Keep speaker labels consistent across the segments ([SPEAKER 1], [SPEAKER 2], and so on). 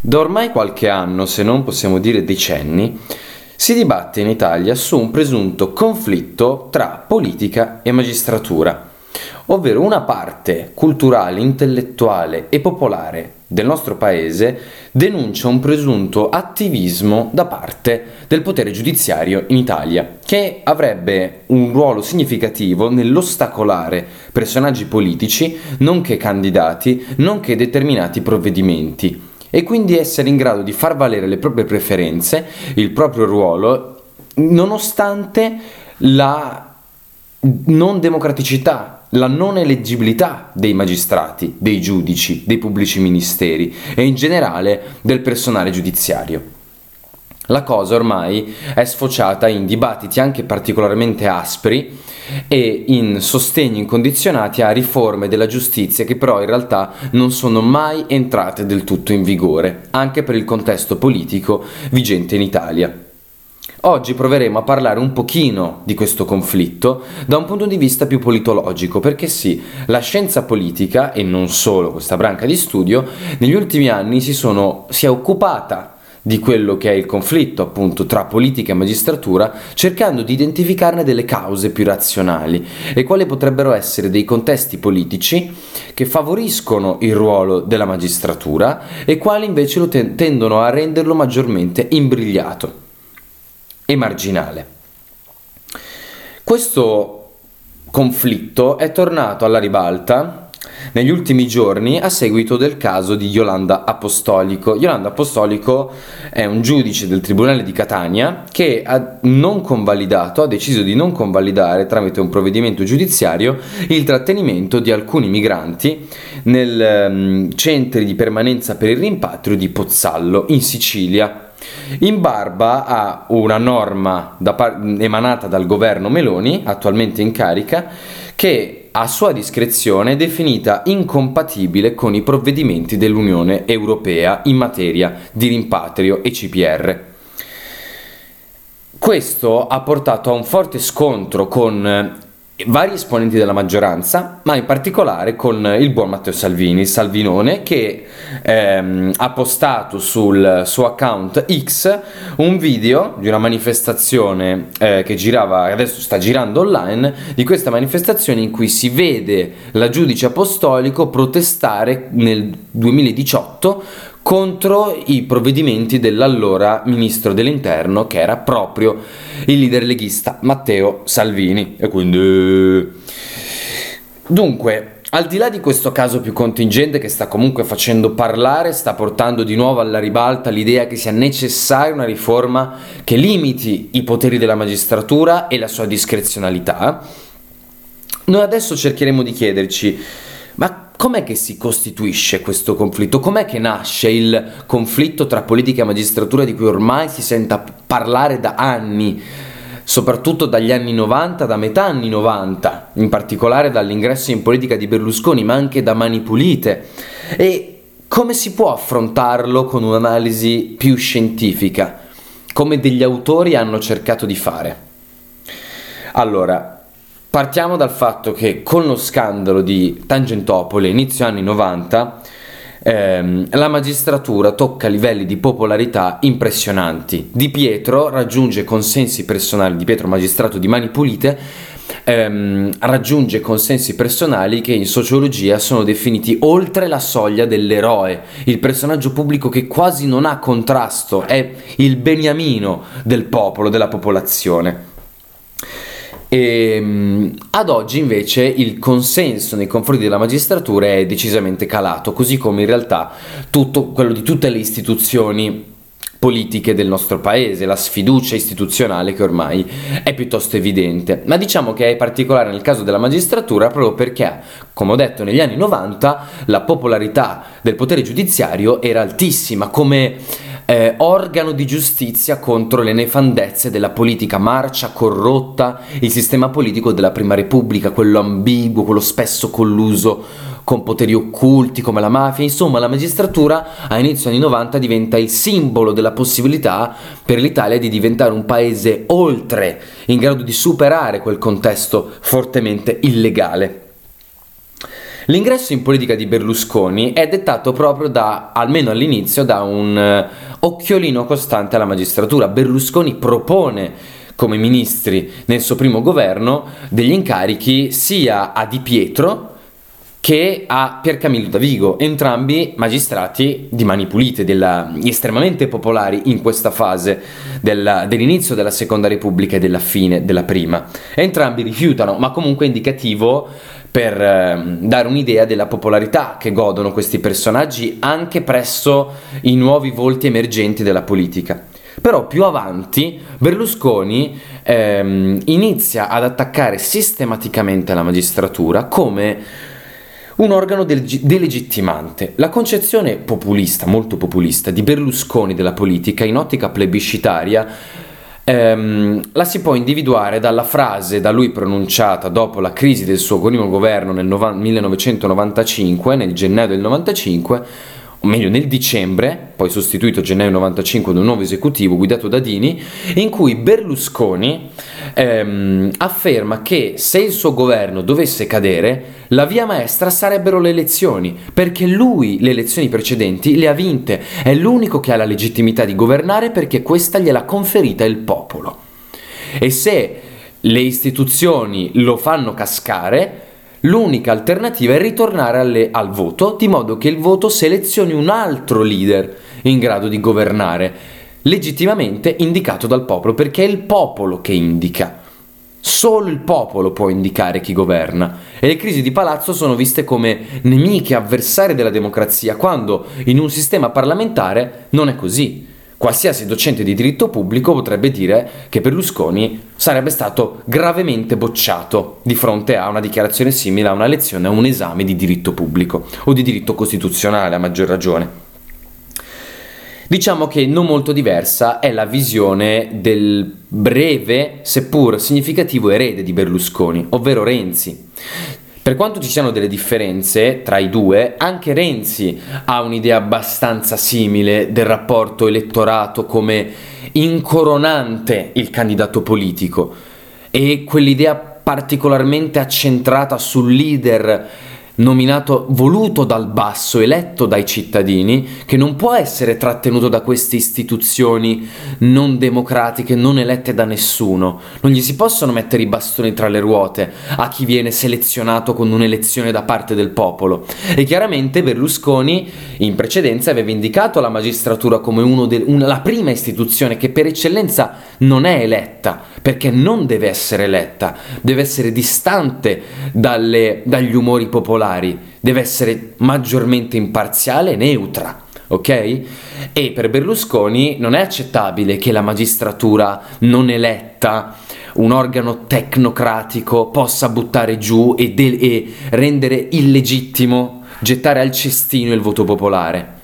[SPEAKER 1] Da ormai qualche anno, se non possiamo dire decenni, si dibatte in Italia su un presunto conflitto tra politica e magistratura, ovvero una parte culturale, intellettuale e popolare del nostro paese denuncia un presunto attivismo da parte del potere giudiziario in Italia, che avrebbe un ruolo significativo nell'ostacolare personaggi politici, nonché candidati, nonché determinati provvedimenti e quindi essere in grado di far valere le proprie preferenze, il proprio ruolo, nonostante la non democraticità, la non eleggibilità dei magistrati, dei giudici, dei pubblici ministeri e in generale del personale giudiziario. La cosa ormai è sfociata in dibattiti anche particolarmente aspri e in sostegni incondizionati a riforme della giustizia che però in realtà non sono mai entrate del tutto in vigore, anche per il contesto politico vigente in Italia. Oggi proveremo a parlare un pochino di questo conflitto da un punto di vista più politologico, perché sì, la scienza politica, e non solo questa branca di studio, negli ultimi anni si, sono, si è occupata di quello che è il conflitto appunto tra politica e magistratura, cercando di identificarne delle cause più razionali e quali potrebbero essere dei contesti politici che favoriscono il ruolo della magistratura e quali invece lo ten- tendono a renderlo maggiormente imbrigliato e marginale. Questo conflitto è tornato alla ribalta negli ultimi giorni a seguito del caso di Yolanda Apostolico. Yolanda Apostolico è un giudice del Tribunale di Catania che ha non convalidato, ha deciso di non convalidare tramite un provvedimento giudiziario il trattenimento di alcuni migranti nel um, centri di permanenza per il rimpatrio di Pozzallo in Sicilia in barba a una norma da par- emanata dal governo Meloni, attualmente in carica, che a sua discrezione è definita incompatibile con i provvedimenti dell'Unione Europea in materia di rimpatrio e CPR. Questo ha portato a un forte scontro con vari esponenti della maggioranza, ma in particolare con il buon Matteo Salvini, Salvinone, che ehm, ha postato sul suo account X un video di una manifestazione eh, che girava, adesso sta girando online, di questa manifestazione in cui si vede la giudice apostolico protestare nel 2018 contro i provvedimenti dell'allora ministro dell'interno che era proprio il leader leghista Matteo Salvini. E quindi dunque al di là di questo caso più contingente che sta comunque facendo parlare, sta portando di nuovo alla ribalta l'idea che sia necessaria una riforma che limiti i poteri della magistratura e la sua discrezionalità, noi adesso cercheremo di chiederci ma com'è che si costituisce questo conflitto? Com'è che nasce il conflitto tra politica e magistratura di cui ormai si senta parlare da anni? soprattutto dagli anni 90, da metà anni 90, in particolare dall'ingresso in politica di Berlusconi, ma anche da Mani Pulite. E come si può affrontarlo con un'analisi più scientifica, come degli autori hanno cercato di fare? Allora, Partiamo dal fatto che con lo scandalo di Tangentopoli, inizio anni 90, ehm, la magistratura tocca livelli di popolarità impressionanti. Di Pietro raggiunge consensi personali, Di Pietro magistrato di Mani Pulite, ehm, raggiunge consensi personali che in sociologia sono definiti oltre la soglia dell'eroe, il personaggio pubblico che quasi non ha contrasto, è il beniamino del popolo, della popolazione. E, ehm, ad oggi invece il consenso nei confronti della magistratura è decisamente calato, così come in realtà tutto quello di tutte le istituzioni politiche del nostro paese, la sfiducia istituzionale che ormai è piuttosto evidente. Ma diciamo che è particolare nel caso della magistratura proprio perché, come ho detto, negli anni 90 la popolarità del potere giudiziario era altissima, come eh, organo di giustizia contro le nefandezze della politica marcia, corrotta, il sistema politico della Prima Repubblica, quello ambiguo, quello spesso colluso con poteri occulti come la mafia, insomma la magistratura a inizio anni 90 diventa il simbolo della possibilità per l'Italia di diventare un paese oltre, in grado di superare quel contesto fortemente illegale. L'ingresso in politica di Berlusconi è dettato proprio da, almeno all'inizio, da un uh, occhiolino costante alla magistratura. Berlusconi propone come ministri nel suo primo governo degli incarichi sia a Di Pietro, che a Piercamillo Davigo, entrambi magistrati di mani pulite, della, estremamente popolari in questa fase della, dell'inizio della seconda repubblica e della fine della prima. Entrambi rifiutano, ma comunque è indicativo per eh, dare un'idea della popolarità che godono questi personaggi anche presso i nuovi volti emergenti della politica. Però più avanti Berlusconi ehm, inizia ad attaccare sistematicamente la magistratura come un organo delegittimante. La concezione populista, molto populista, di Berlusconi della politica in ottica plebiscitaria ehm, la si può individuare dalla frase da lui pronunciata dopo la crisi del suo primo governo nel no- 1995, nel gennaio del 95, o meglio nel dicembre, poi sostituito gennaio 95 da un nuovo esecutivo guidato da Dini, in cui Berlusconi ehm, afferma che se il suo governo dovesse cadere, la via maestra sarebbero le elezioni, perché lui le elezioni precedenti le ha vinte, è l'unico che ha la legittimità di governare perché questa gliel'ha conferita il popolo. E se le istituzioni lo fanno cascare, L'unica alternativa è ritornare alle, al voto, di modo che il voto selezioni un altro leader in grado di governare, legittimamente indicato dal popolo, perché è il popolo che indica. Solo il popolo può indicare chi governa e le crisi di palazzo sono viste come nemiche, avversarie della democrazia, quando in un sistema parlamentare non è così. Qualsiasi docente di diritto pubblico potrebbe dire che Berlusconi sarebbe stato gravemente bocciato di fronte a una dichiarazione simile a una lezione, a un esame di diritto pubblico o di diritto costituzionale a maggior ragione. Diciamo che non molto diversa è la visione del breve, seppur significativo erede di Berlusconi, ovvero Renzi. Per quanto ci siano delle differenze tra i due, anche Renzi ha un'idea abbastanza simile del rapporto elettorato come incoronante il candidato politico e quell'idea particolarmente accentrata sul leader nominato, voluto dal basso, eletto dai cittadini, che non può essere trattenuto da queste istituzioni non democratiche, non elette da nessuno. Non gli si possono mettere i bastoni tra le ruote a chi viene selezionato con un'elezione da parte del popolo. E chiaramente Berlusconi in precedenza aveva indicato la magistratura come de- una, la prima istituzione che per eccellenza non è eletta, perché non deve essere eletta, deve essere distante dalle, dagli umori popolari deve essere maggiormente imparziale e neutra. Ok? E per Berlusconi non è accettabile che la magistratura non eletta, un organo tecnocratico, possa buttare giù e, de- e rendere illegittimo, gettare al cestino il voto popolare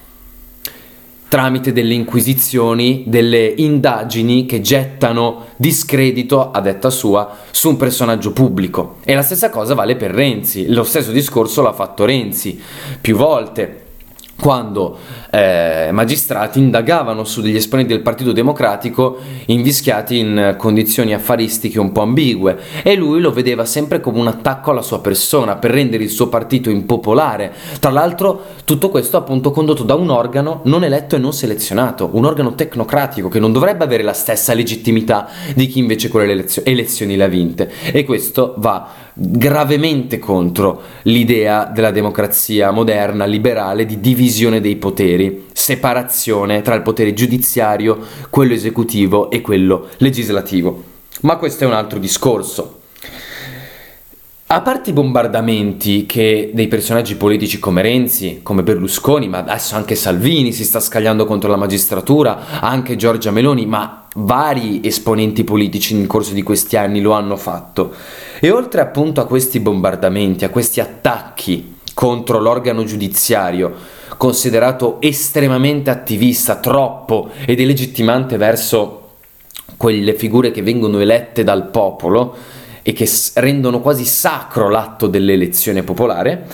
[SPEAKER 1] tramite delle inquisizioni, delle indagini che gettano discredito, a detta sua, su un personaggio pubblico. E la stessa cosa vale per Renzi, lo stesso discorso l'ha fatto Renzi più volte quando eh, magistrati indagavano su degli esponenti del Partito Democratico invischiati in condizioni affaristiche un po' ambigue e lui lo vedeva sempre come un attacco alla sua persona per rendere il suo partito impopolare. Tra l'altro tutto questo appunto condotto da un organo non eletto e non selezionato, un organo tecnocratico che non dovrebbe avere la stessa legittimità di chi invece quelle elezio- elezioni le ha vinte e questo va gravemente contro l'idea della democrazia moderna, liberale, di divisione dei poteri, separazione tra il potere giudiziario, quello esecutivo e quello legislativo. Ma questo è un altro discorso. A parte i bombardamenti che dei personaggi politici come Renzi, come Berlusconi, ma adesso anche Salvini si sta scagliando contro la magistratura, anche Giorgia Meloni, ma vari esponenti politici nel corso di questi anni lo hanno fatto. E oltre appunto a questi bombardamenti, a questi attacchi contro l'organo giudiziario, considerato estremamente attivista, troppo ed illegittimante verso quelle figure che vengono elette dal popolo, e che rendono quasi sacro l'atto dell'elezione popolare,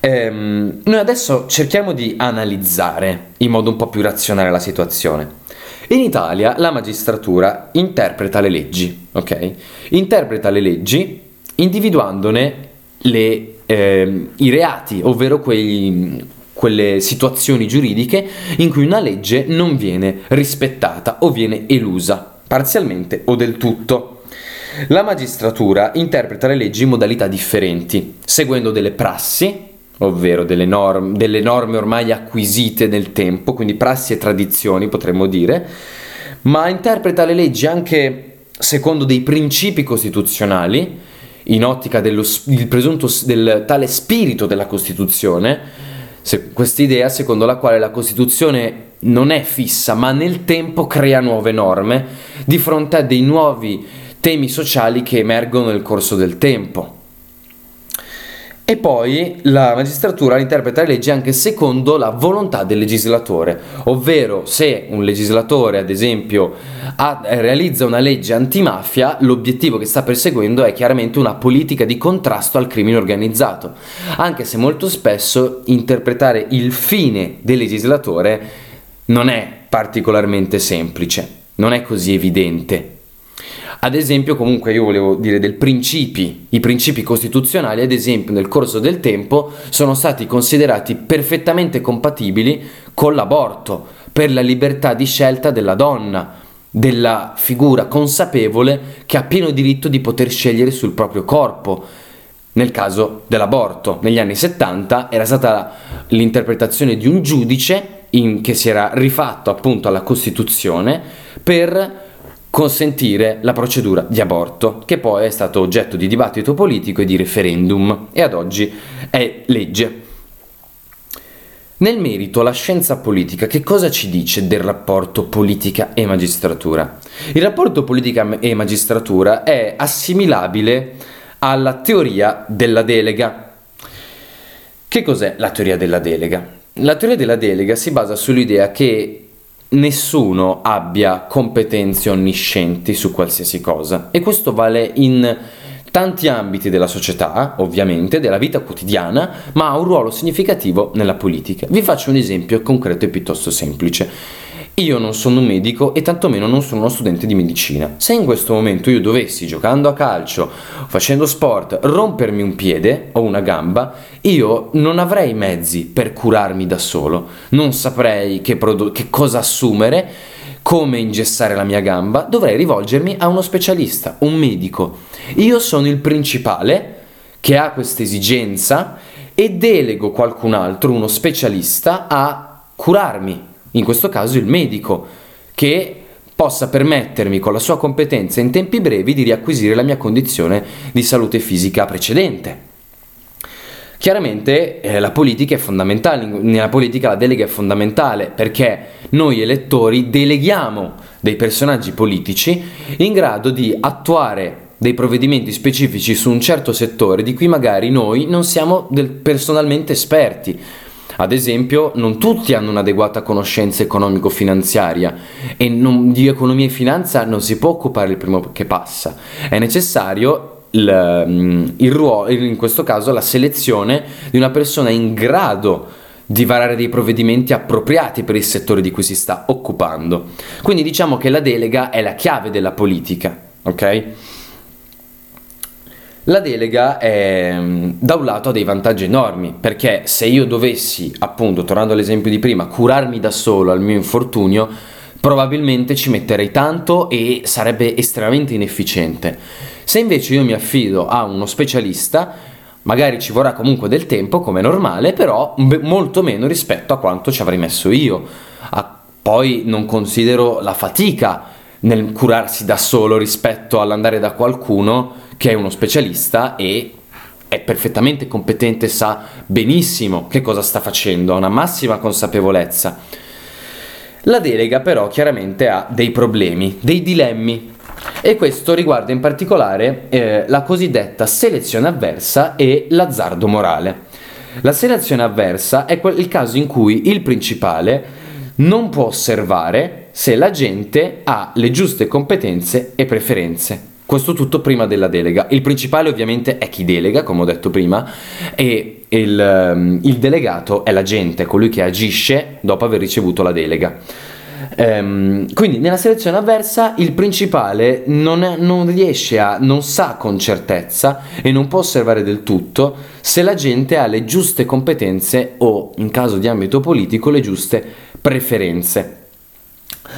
[SPEAKER 1] ehm, noi adesso cerchiamo di analizzare in modo un po' più razionale la situazione. In Italia la magistratura interpreta le leggi, ok? Interpreta le leggi individuandone le eh, i reati, ovvero quei, quelle situazioni giuridiche in cui una legge non viene rispettata o viene elusa, parzialmente o del tutto. La magistratura interpreta le leggi in modalità differenti, seguendo delle prassi, ovvero delle, norm- delle norme ormai acquisite nel tempo, quindi prassi e tradizioni potremmo dire, ma interpreta le leggi anche secondo dei principi costituzionali, in ottica dello, del presunto del tale spirito della Costituzione, se, quest'idea secondo la quale la Costituzione non è fissa, ma nel tempo crea nuove norme di fronte a dei nuovi temi sociali che emergono nel corso del tempo. E poi la magistratura interpreta le leggi anche secondo la volontà del legislatore, ovvero se un legislatore, ad esempio, ha, realizza una legge antimafia, l'obiettivo che sta perseguendo è chiaramente una politica di contrasto al crimine organizzato, anche se molto spesso interpretare il fine del legislatore non è particolarmente semplice, non è così evidente. Ad esempio, comunque io volevo dire del principi, i principi costituzionali, ad esempio, nel corso del tempo sono stati considerati perfettamente compatibili con l'aborto, per la libertà di scelta della donna, della figura consapevole che ha pieno diritto di poter scegliere sul proprio corpo. Nel caso dell'aborto, negli anni 70 era stata l'interpretazione di un giudice in, che si era rifatto appunto alla Costituzione per consentire la procedura di aborto, che poi è stato oggetto di dibattito politico e di referendum e ad oggi è legge. Nel merito, la scienza politica che cosa ci dice del rapporto politica e magistratura? Il rapporto politica e magistratura è assimilabile alla teoria della delega. Che cos'è la teoria della delega? La teoria della delega si basa sull'idea che nessuno abbia competenze onniscienti su qualsiasi cosa e questo vale in tanti ambiti della società, ovviamente, della vita quotidiana, ma ha un ruolo significativo nella politica. Vi faccio un esempio concreto e piuttosto semplice. Io non sono un medico e tantomeno non sono uno studente di medicina. Se in questo momento io dovessi, giocando a calcio, facendo sport, rompermi un piede o una gamba, io non avrei mezzi per curarmi da solo. Non saprei che, prodo- che cosa assumere, come ingessare la mia gamba, dovrei rivolgermi a uno specialista, un medico. Io sono il principale che ha questa esigenza e delego qualcun altro, uno specialista, a curarmi in questo caso il medico, che possa permettermi con la sua competenza in tempi brevi di riacquisire la mia condizione di salute fisica precedente. Chiaramente eh, la politica è fondamentale, nella politica la delega è fondamentale perché noi elettori deleghiamo dei personaggi politici in grado di attuare dei provvedimenti specifici su un certo settore di cui magari noi non siamo del, personalmente esperti. Ad esempio, non tutti hanno un'adeguata conoscenza economico-finanziaria e non, di economia e finanza non si può occupare il primo che passa. È necessario il, mm, il ruolo, in questo caso la selezione di una persona in grado di varare dei provvedimenti appropriati per il settore di cui si sta occupando. Quindi diciamo che la delega è la chiave della politica, ok? La delega è, da un lato ha dei vantaggi enormi, perché se io dovessi, appunto, tornando all'esempio di prima, curarmi da solo al mio infortunio, probabilmente ci metterei tanto e sarebbe estremamente inefficiente. Se invece io mi affido a uno specialista, magari ci vorrà comunque del tempo, come normale, però molto meno rispetto a quanto ci avrei messo io. Ah, poi non considero la fatica nel curarsi da solo rispetto all'andare da qualcuno che è uno specialista e è perfettamente competente, sa benissimo che cosa sta facendo, ha una massima consapevolezza. La delega però chiaramente ha dei problemi, dei dilemmi e questo riguarda in particolare eh, la cosiddetta selezione avversa e l'azzardo morale. La selezione avversa è quel, il caso in cui il principale non può osservare se la gente ha le giuste competenze e preferenze. Questo tutto prima della delega. Il principale ovviamente è chi delega, come ho detto prima, e il, um, il delegato è la gente, colui che agisce dopo aver ricevuto la delega. Ehm, quindi nella selezione avversa il principale non, è, non riesce a, non sa con certezza e non può osservare del tutto se la gente ha le giuste competenze o, in caso di ambito politico, le giuste preferenze.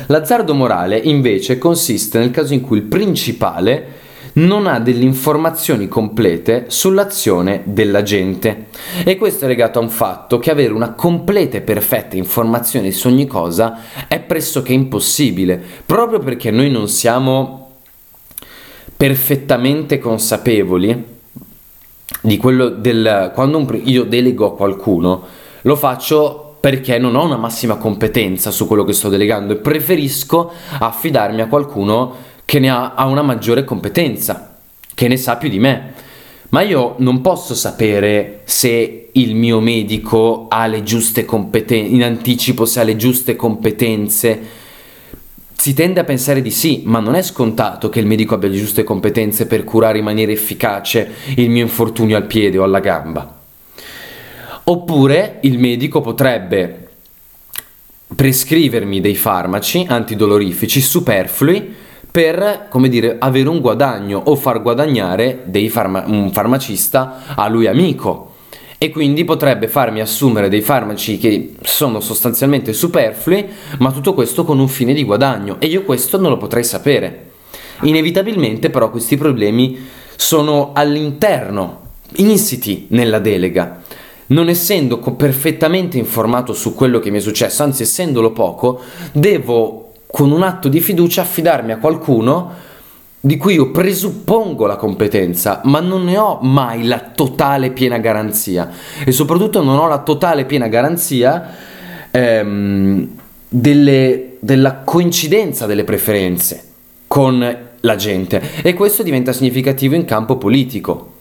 [SPEAKER 1] L'azzardo morale invece consiste nel caso in cui il principale non ha delle informazioni complete sull'azione della gente. E questo è legato a un fatto che avere una completa e perfetta informazione su ogni cosa è pressoché impossibile, proprio perché noi non siamo perfettamente consapevoli di quello del quando un, io delego a qualcuno lo faccio perché non ho una massima competenza su quello che sto delegando e preferisco affidarmi a qualcuno che ne ha, ha una maggiore competenza, che ne sa più di me. Ma io non posso sapere se il mio medico ha le giuste competenze, in anticipo se ha le giuste competenze. Si tende a pensare di sì, ma non è scontato che il medico abbia le giuste competenze per curare in maniera efficace il mio infortunio al piede o alla gamba. Oppure il medico potrebbe prescrivermi dei farmaci antidolorifici superflui per, come dire, avere un guadagno o far guadagnare farma- un farmacista a lui amico. E quindi potrebbe farmi assumere dei farmaci che sono sostanzialmente superflui, ma tutto questo con un fine di guadagno. E io questo non lo potrei sapere. Inevitabilmente però questi problemi sono all'interno, insiti nella delega. Non essendo perfettamente informato su quello che mi è successo, anzi essendolo poco, devo con un atto di fiducia affidarmi a qualcuno di cui io presuppongo la competenza, ma non ne ho mai la totale piena garanzia. E soprattutto non ho la totale piena garanzia ehm, delle, della coincidenza delle preferenze con la gente. E questo diventa significativo in campo politico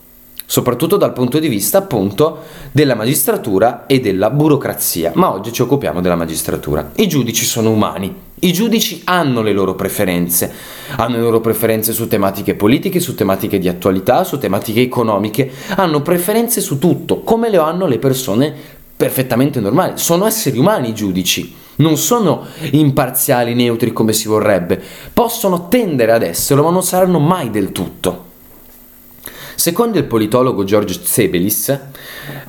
[SPEAKER 1] soprattutto dal punto di vista appunto della magistratura e della burocrazia. Ma oggi ci occupiamo della magistratura. I giudici sono umani, i giudici hanno le loro preferenze, hanno le loro preferenze su tematiche politiche, su tematiche di attualità, su tematiche economiche, hanno preferenze su tutto, come le hanno le persone perfettamente normali. Sono esseri umani i giudici, non sono imparziali, neutri come si vorrebbe, possono tendere ad esserlo, ma non saranno mai del tutto. Secondo il politologo George Zebelis,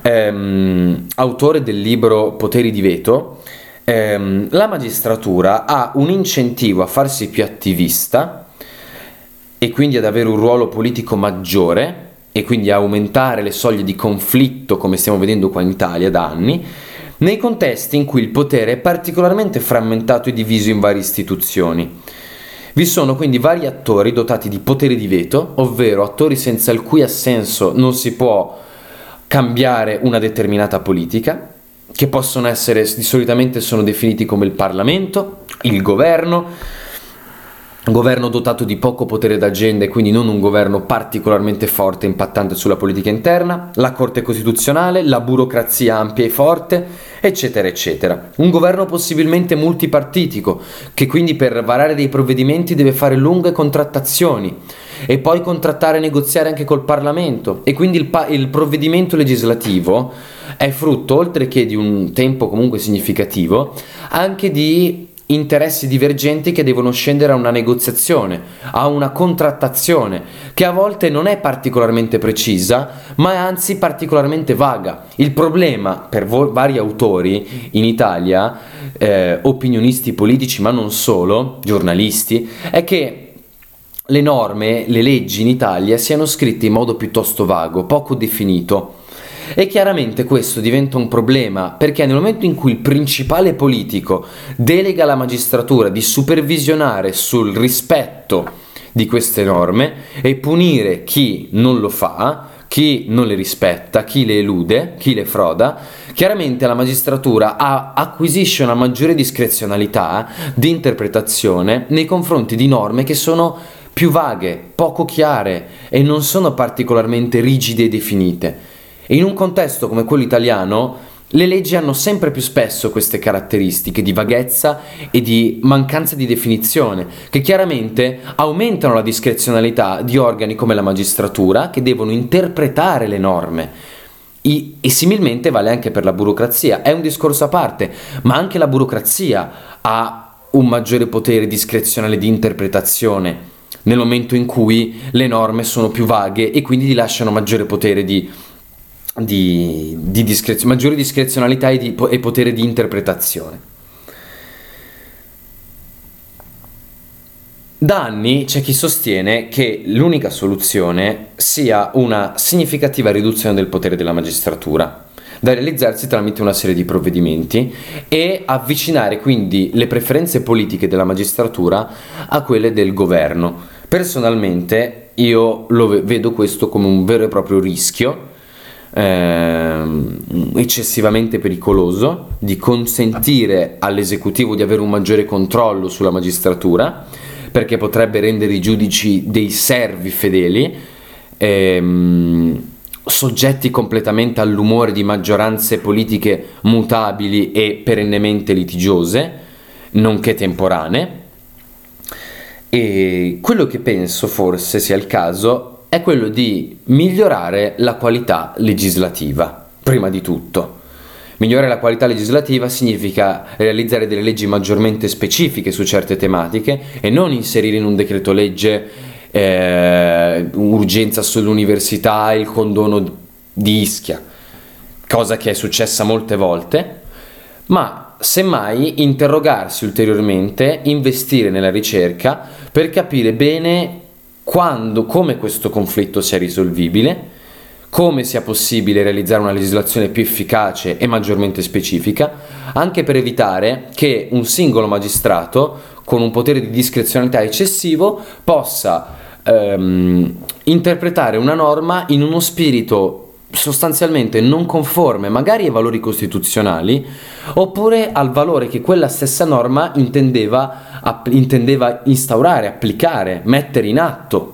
[SPEAKER 1] ehm, autore del libro Poteri di veto, ehm, la magistratura ha un incentivo a farsi più attivista e quindi ad avere un ruolo politico maggiore e quindi aumentare le soglie di conflitto come stiamo vedendo qua in Italia da anni, nei contesti in cui il potere è particolarmente frammentato e diviso in varie istituzioni. Vi sono quindi vari attori dotati di potere di veto, ovvero attori senza il cui assenso non si può cambiare una determinata politica, che possono essere, di solitamente sono definiti come il Parlamento, il governo, governo dotato di poco potere d'agenda e quindi non un governo particolarmente forte e impattante sulla politica interna, la Corte Costituzionale, la burocrazia ampia e forte, eccetera, eccetera. Un governo possibilmente multipartitico, che quindi per varare dei provvedimenti deve fare lunghe contrattazioni e poi contrattare e negoziare anche col Parlamento e quindi il, pa- il provvedimento legislativo è frutto, oltre che di un tempo comunque significativo, anche di interessi divergenti che devono scendere a una negoziazione, a una contrattazione, che a volte non è particolarmente precisa, ma è anzi particolarmente vaga. Il problema per vo- vari autori in Italia, eh, opinionisti politici, ma non solo, giornalisti, è che le norme, le leggi in Italia siano scritte in modo piuttosto vago, poco definito e chiaramente questo diventa un problema perché nel momento in cui il principale politico delega alla magistratura di supervisionare sul rispetto di queste norme e punire chi non lo fa, chi non le rispetta, chi le elude, chi le froda, chiaramente la magistratura ha, acquisisce una maggiore discrezionalità di interpretazione nei confronti di norme che sono più vaghe, poco chiare e non sono particolarmente rigide e definite. E in un contesto come quello italiano, le leggi hanno sempre più spesso queste caratteristiche di vaghezza e di mancanza di definizione, che chiaramente aumentano la discrezionalità di organi come la magistratura, che devono interpretare le norme. I, e similmente vale anche per la burocrazia. È un discorso a parte, ma anche la burocrazia ha un maggiore potere discrezionale di interpretazione nel momento in cui le norme sono più vaghe e quindi gli lasciano maggiore potere di, di, di discrez- maggiore discrezionalità e, di, e potere di interpretazione. Da anni c'è chi sostiene che l'unica soluzione sia una significativa riduzione del potere della magistratura, da realizzarsi tramite una serie di provvedimenti e avvicinare quindi le preferenze politiche della magistratura a quelle del governo. Personalmente io lo vedo questo come un vero e proprio rischio ehm, eccessivamente pericoloso di consentire all'esecutivo di avere un maggiore controllo sulla magistratura perché potrebbe rendere i giudici dei servi fedeli ehm, soggetti completamente all'umore di maggioranze politiche mutabili e perennemente litigiose, nonché temporanee. E quello che penso forse sia il caso è quello di migliorare la qualità legislativa, prima di tutto. Migliorare la qualità legislativa significa realizzare delle leggi maggiormente specifiche su certe tematiche e non inserire in un decreto legge eh, urgenza sull'università e il condono di Ischia, cosa che è successa molte volte, ma semmai interrogarsi ulteriormente, investire nella ricerca per capire bene quando, come questo conflitto sia risolvibile, come sia possibile realizzare una legislazione più efficace e maggiormente specifica, anche per evitare che un singolo magistrato con un potere di discrezionalità eccessivo possa ehm, interpretare una norma in uno spirito sostanzialmente non conforme magari ai valori costituzionali oppure al valore che quella stessa norma intendeva, app- intendeva instaurare, applicare, mettere in atto.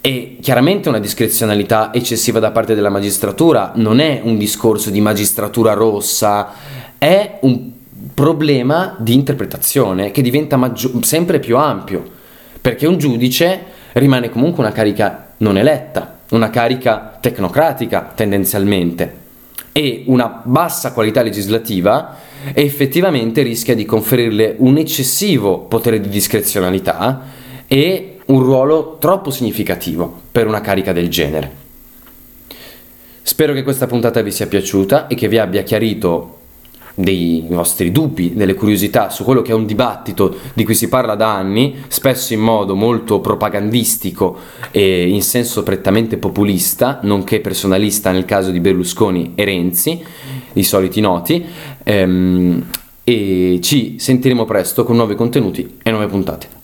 [SPEAKER 1] E chiaramente una discrezionalità eccessiva da parte della magistratura non è un discorso di magistratura rossa, è un problema di interpretazione che diventa maggio- sempre più ampio perché un giudice rimane comunque una carica non eletta, una carica tecnocratica tendenzialmente e una bassa qualità legislativa effettivamente rischia di conferirle un eccessivo potere di discrezionalità e un ruolo troppo significativo per una carica del genere. Spero che questa puntata vi sia piaciuta e che vi abbia chiarito dei vostri dubbi, delle curiosità su quello che è un dibattito di cui si parla da anni, spesso in modo molto propagandistico e in senso prettamente populista, nonché personalista nel caso di Berlusconi e Renzi, i soliti noti, ehm, e ci sentiremo presto con nuovi contenuti e nuove puntate.